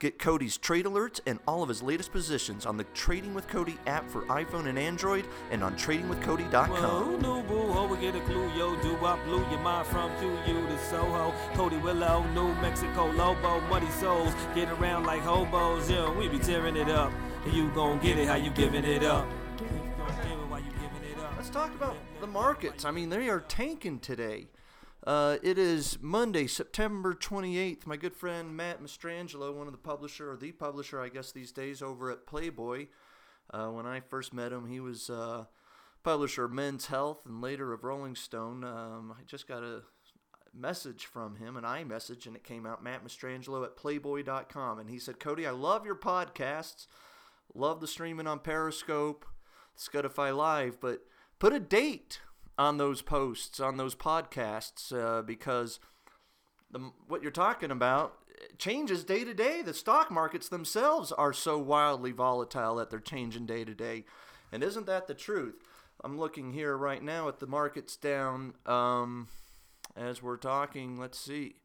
Get Cody's trade alerts and all of his latest positions on the Trading with Cody app for iPhone and Android and on tradingwithcody.com. Who knew boo ho we get a clue yo do I blew your mind from QU to Soho Cody Willard New Mexico Lobo Muddy souls get around like hobos yo, we be tearing it up and you gon' get it how you giving it up You gon' give it while you giving it up. Let's talk about the markets. I mean, they are tanking today. Uh, it is Monday, September 28th. My good friend Matt Mastrangelo, one of the publisher, or the publisher, I guess, these days over at Playboy. Uh, when I first met him, he was uh, publisher of Men's Health and later of Rolling Stone. Um, I just got a message from him, an iMessage, and it came out Matt Mastrangelo at Playboy.com. And he said, Cody, I love your podcasts. Love the streaming on Periscope, Spotify Live, but put a date on those posts, on those podcasts, uh, because the, what you're talking about changes day to day. The stock markets themselves are so wildly volatile that they're changing day to day. And isn't that the truth? I'm looking here right now at the markets down um, as we're talking. Let's see.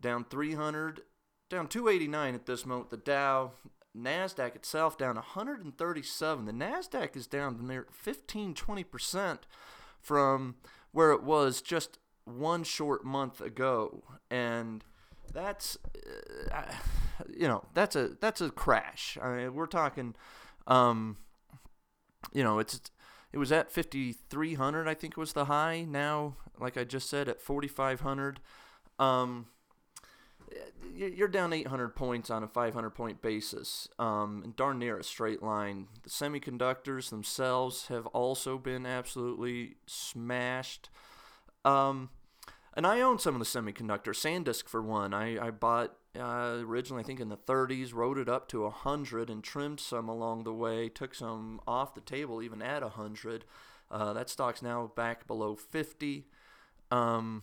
Down 300, down 289 at this moment. The Dow, NASDAQ itself down 137. The NASDAQ is down near 15, 20% from where it was just one short month ago. And that's, uh, you know, that's a, that's a crash. I mean, we're talking, um, you know, it's, it was at 5,300, I think was the high. Now, like I just said, at 4,500. Um, you're down 800 points on a 500 point basis, um, and darn near a straight line. The semiconductors themselves have also been absolutely smashed. Um, and I own some of the semiconductors, SanDisk for one. I, I bought uh, originally, I think in the 30s, rode it up to 100 and trimmed some along the way, took some off the table even at 100. Uh, that stock's now back below 50. Um,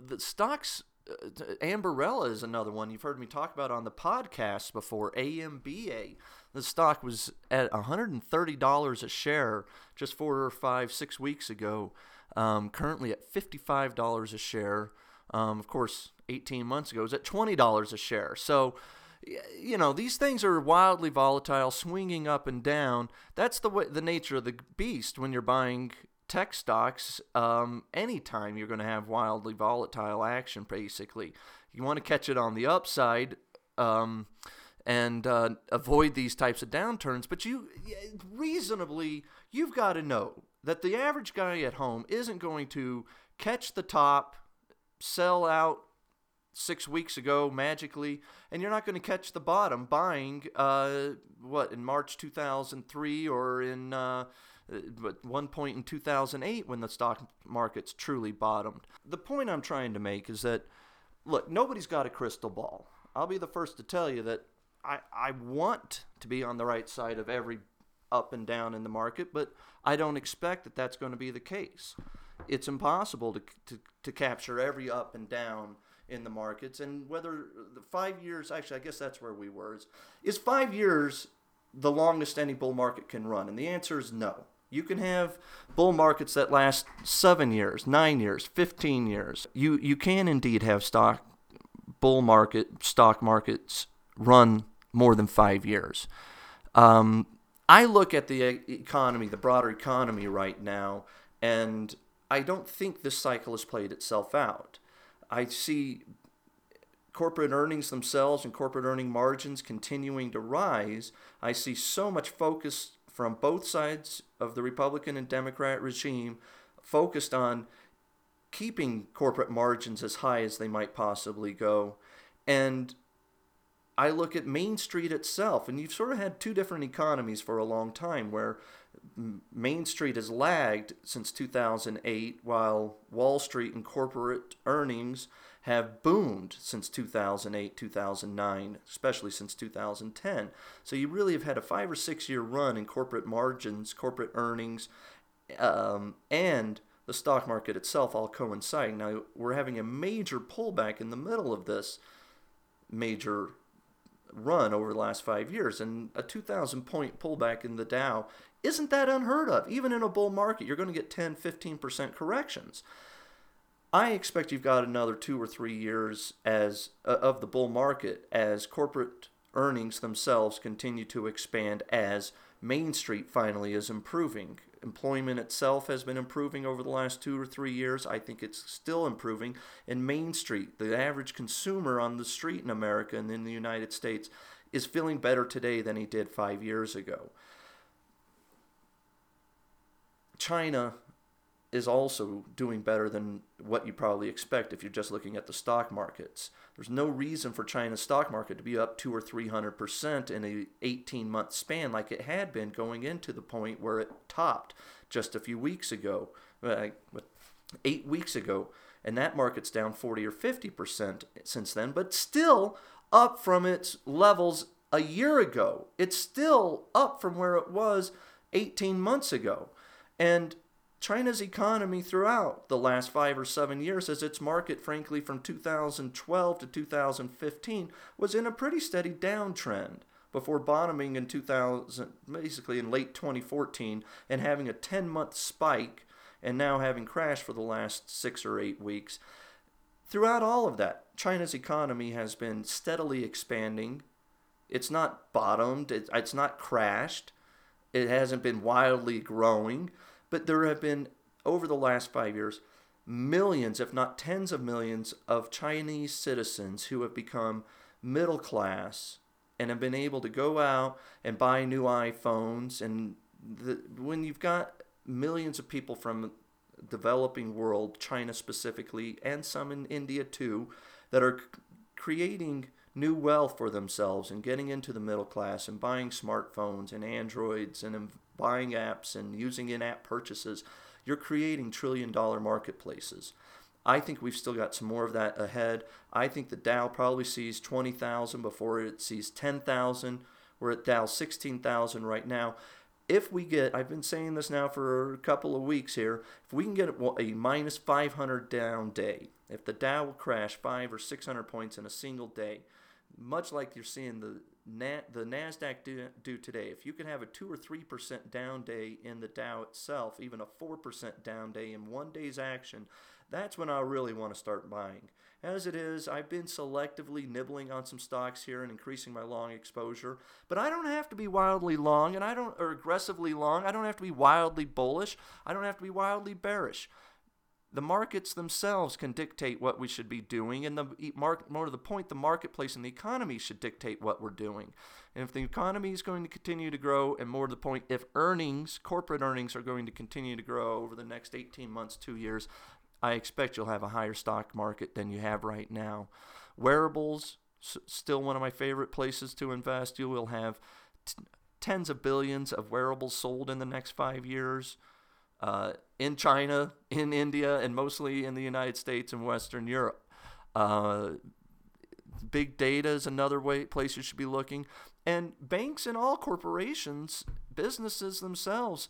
the stocks uh, Ambarella is another one you've heard me talk about on the podcast before. AMBA, the stock was at $130 a share just four or five, six weeks ago. Um, currently at $55 a share. Um, of course, 18 months ago it was at $20 a share. So, you know, these things are wildly volatile, swinging up and down. That's the way, the nature of the beast when you're buying tech stocks, um, anytime you're going to have wildly volatile action, basically. You want to catch it on the upside um, and uh, avoid these types of downturns, but you reasonably, you've got to know that the average guy at home isn't going to catch the top, sell out six weeks ago magically, and you're not going to catch the bottom buying uh, what in March 2003 or in uh, Uh, but one point in 2008 when the stock markets truly bottomed. The point I'm trying to make is that, look, nobody's got a crystal ball. I'll be the first to tell you that I, I want to be on the right side of every up and down in the market, but I don't expect that that's going to be the case. It's impossible to, to, to capture every up and down in the markets. And whether the five years, actually, I guess that's where we were, is, is five years the longest any bull market can run? And the answer is no. You can have bull markets that last seven years, nine years, 15 years. You, you can indeed have stock bull market, stock markets run more than five years. Um, I look at the economy, the broader economy right now, and I don't think this cycle has played itself out. I see corporate earnings themselves and corporate earning margins continuing to rise. I see so much focus from both sides of the Republican and Democrat regime focused on keeping corporate margins as high as they might possibly go. And I look at Main Street itself, and you've sort of had two different economies for a long time where Main Street has lagged since 2008, while Wall Street and corporate earnings have boomed since 2008, 2009, especially since 2010. So you really have had a five or six year run in corporate margins, corporate earnings, um, and the stock market itself all coinciding. Now we're having a major pullback in the middle of this major run over the last five years, and a 2,000 point pullback in the Dow isn't that unheard of. Even in a bull market, you're going to get 10, 15% corrections. I expect you've got another two or three years as uh, of the bull market as corporate earnings themselves continue to expand as Main Street finally is improving. Employment itself has been improving over the last two or three years. I think it's still improving. And Main Street, the average consumer on the street in America and in the United States is feeling better today than he did five years ago. China is also doing better than what you probably expect if you're just looking at the stock markets. There's no reason for China's stock market to be up two or three hundred percent in a 18 month span like it had been going into the point where it topped just a few weeks ago, uh, eight weeks ago, and that market's down 40 or 50 percent since then, but still up from its levels a year ago. It's still up from where it was 18 months ago. And China's economy throughout the last five or seven years, as its market, frankly, from 2012 to 2015, was in a pretty steady downtrend before bottoming in 2000, basically in late 2014, and having a 10 month spike, and now having crashed for the last six or eight weeks. Throughout all of that, China's economy has been steadily expanding. It's not bottomed, it's not crashed, it hasn't been wildly growing but there have been, over the last five years, millions, if not tens of millions, of Chinese citizens who have become middle class and have been able to go out and buy new iPhones. And the, when you've got millions of people from developing world, China specifically, and some in India too, that are creating new wealth for themselves and getting into the middle class and buying smartphones and Androids and buying apps and using in app purchases, you're creating trillion dollar marketplaces. I think we've still got some more of that ahead. I think the Dow probably sees 20,000 before it sees 10,000. We're at Dow 16,000 right now. If we get, I've been saying this now for a couple of weeks here, if we can get a minus 500 down day, if the Dow will crash five or 600 points in a single day, much like you're seeing the the Nasdaq do, do today. If you can have a two or three percent down day in the Dow itself, even a four percent down day in one day's action, that's when I really want to start buying. As it is, I've been selectively nibbling on some stocks here and increasing my long exposure, but I don't have to be wildly long and I don't or aggressively long. I don't have to be wildly bullish. I don't have to be wildly bearish the markets themselves can dictate what we should be doing, and the more to the point, the marketplace and the economy should dictate what we're doing. And if the economy is going to continue to grow, and more to the point, if earnings, corporate earnings, are going to continue to grow over the next 18 months, two years, I expect you'll have a higher stock market than you have right now. Wearables, still one of my favorite places to invest. You will have t- tens of billions of wearables sold in the next five years uh, in China, in India, and mostly in the United States and Western Europe. Uh, big data is another way place you should be looking, and banks and all corporations, businesses themselves,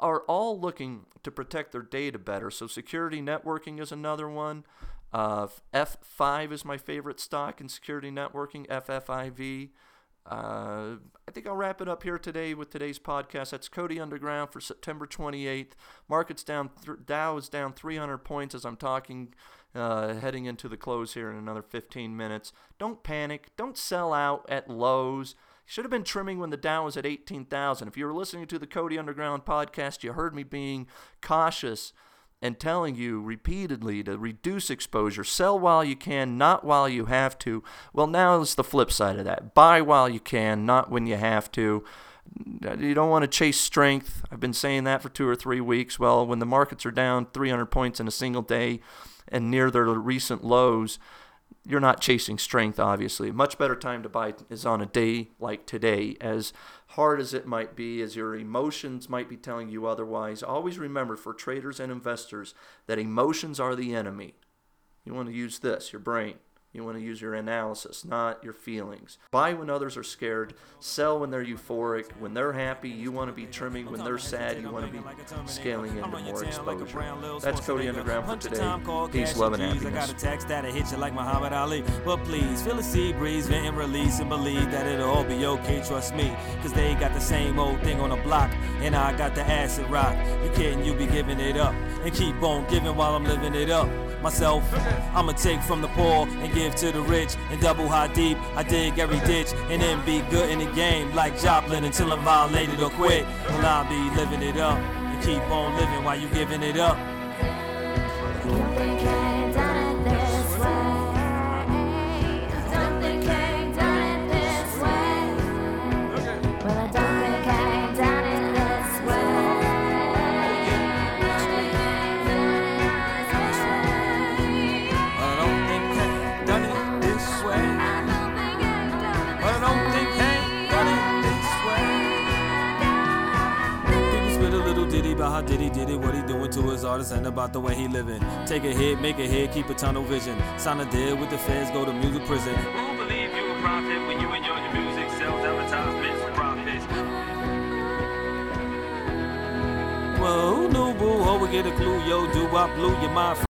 are all looking to protect their data better. So security networking is another one. Uh, F5 is my favorite stock in security networking. FFIV. Uh, I think I'll wrap it up here today with today's podcast. That's Cody Underground for September 28th. Market's down, th- Dow is down 300 points as I'm talking, uh, heading into the close here in another 15 minutes. Don't panic. Don't sell out at lows. Should have been trimming when the Dow was at 18,000. If you were listening to the Cody Underground podcast, you heard me being cautious and telling you repeatedly to reduce exposure, sell while you can, not while you have to. Well, now it's the flip side of that. Buy while you can, not when you have to. You don't want to chase strength. I've been saying that for two or three weeks. Well, when the markets are down 300 points in a single day and near their recent lows, you're not chasing strength, obviously. Much better time to buy is on a day like today. As hard as it might be, as your emotions might be telling you otherwise, always remember for traders and investors that emotions are the enemy. You want to use this, your brain. You want to use your analysis, not your feelings. Buy when others are scared, sell when they're euphoric. When they're happy, you want to be trimming. When they're sad, you want to be scaling into more exposure. That's Cody Underground for today. Peace, love, and happiness. I got a text that'll hit you like Muhammad Ali. But please feel the sea breeze, vent and release, and believe that it'll all be okay. Trust me, cause they got the same old thing on the block, and I got the acid rock. You kidding? You be giving it up, and keep on giving while I'm living it up. myself. I'ma take from the poor and give to the rich and double high deep. I dig every ditch and then be good in the game like Joplin until I'm violated or quit. Well, I'll be living it up and keep on living while you giving it up. Little ditty about how Diddy did it, what he doing to his artists, and about the way he living. Take a hit, make a hit, keep a tunnel vision. Sign a deal with the feds, go to music prison. Who believe you a prophet when you and your music sells advertisements for profits? Well, who knew, boo? Ho, we get a clue, yo, do I blew your mind.